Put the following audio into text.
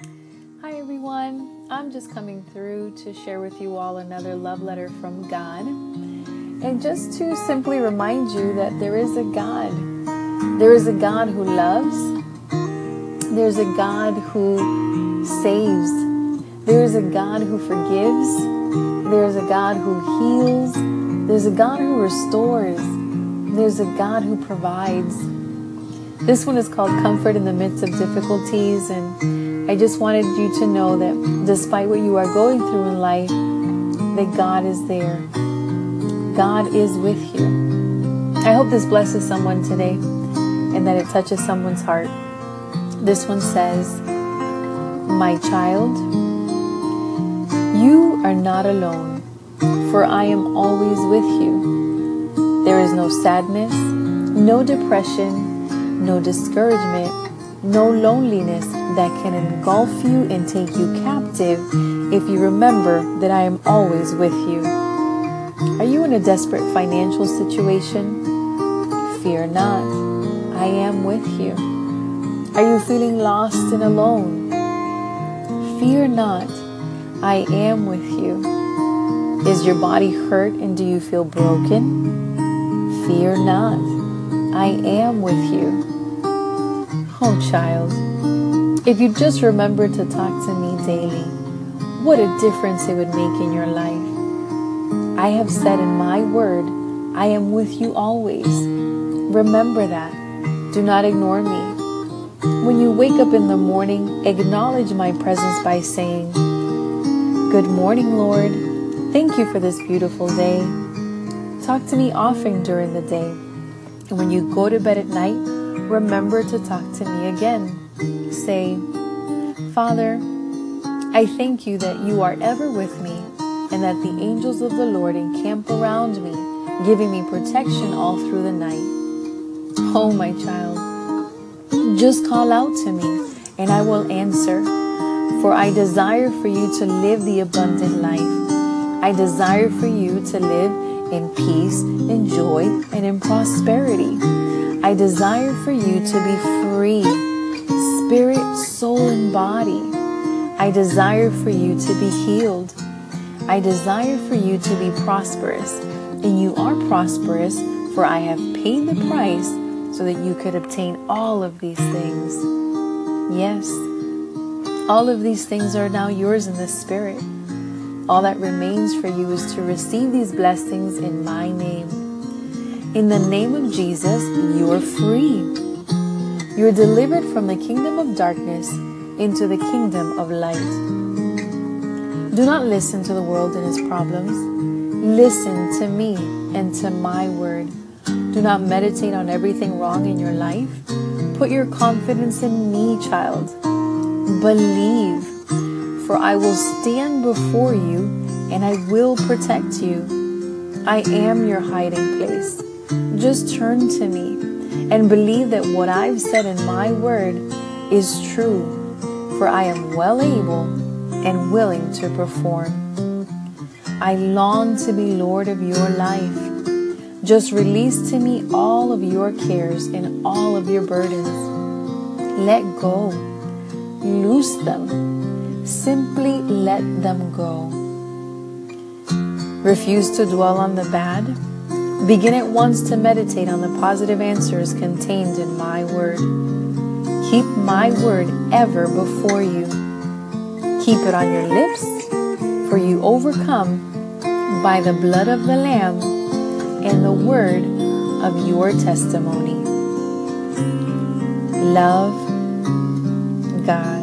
Hi, everyone. I'm just coming through to share with you all another love letter from God. And just to simply remind you that there is a God. There is a God who loves. There's a God who saves. There is a God who forgives. There's a God who heals. There's a God who restores. There's a God who provides. This one is called Comfort in the Midst of Difficulties. And I just wanted you to know that despite what you are going through in life, that God is there. God is with you. I hope this blesses someone today and that it touches someone's heart. This one says, My child, you are not alone, for I am always with you. There is no sadness, no depression, no discouragement, no loneliness that can engulf you and take you captive if you remember that I am always with you. Are you in a desperate financial situation? Fear not, I am with you. Are you feeling lost and alone? Fear not, I am with you. Is your body hurt and do you feel broken? Fear not, I am with you. Oh, child, if you just remember to talk to me daily, what a difference it would make in your life. I have said in my word, I am with you always. Remember that. Do not ignore me. When you wake up in the morning, acknowledge my presence by saying, Good morning, Lord. Thank you for this beautiful day. Talk to me often during the day. And when you go to bed at night, remember to talk to me again. Say, Father, I thank you that you are ever with me and that the angels of the Lord encamp around me, giving me protection all through the night. Oh, my child, just call out to me and I will answer. For I desire for you to live the abundant life. I desire for you to live in peace, in joy, and in prosperity. I desire for you to be free, spirit, soul, and body. I desire for you to be healed. I desire for you to be prosperous, and you are prosperous, for I have paid the price so that you could obtain all of these things. Yes, all of these things are now yours in the Spirit. All that remains for you is to receive these blessings in my name. In the name of Jesus, you're free. You're delivered from the kingdom of darkness into the kingdom of light. Do not listen to the world and its problems. Listen to me and to my word. Do not meditate on everything wrong in your life. Put your confidence in me, child. Believe, for I will stand before you and I will protect you. I am your hiding place. Just turn to me and believe that what I've said in my word is true, for I am well able and willing to perform. I long to be Lord of your life. Just release to me all of your cares and all of your burdens. Let go. Loose them. Simply let them go. Refuse to dwell on the bad. Begin at once to meditate on the positive answers contained in my word. Keep my word ever before you. Keep it on your lips, for you overcome by the blood of the Lamb and the word of your testimony. Love God.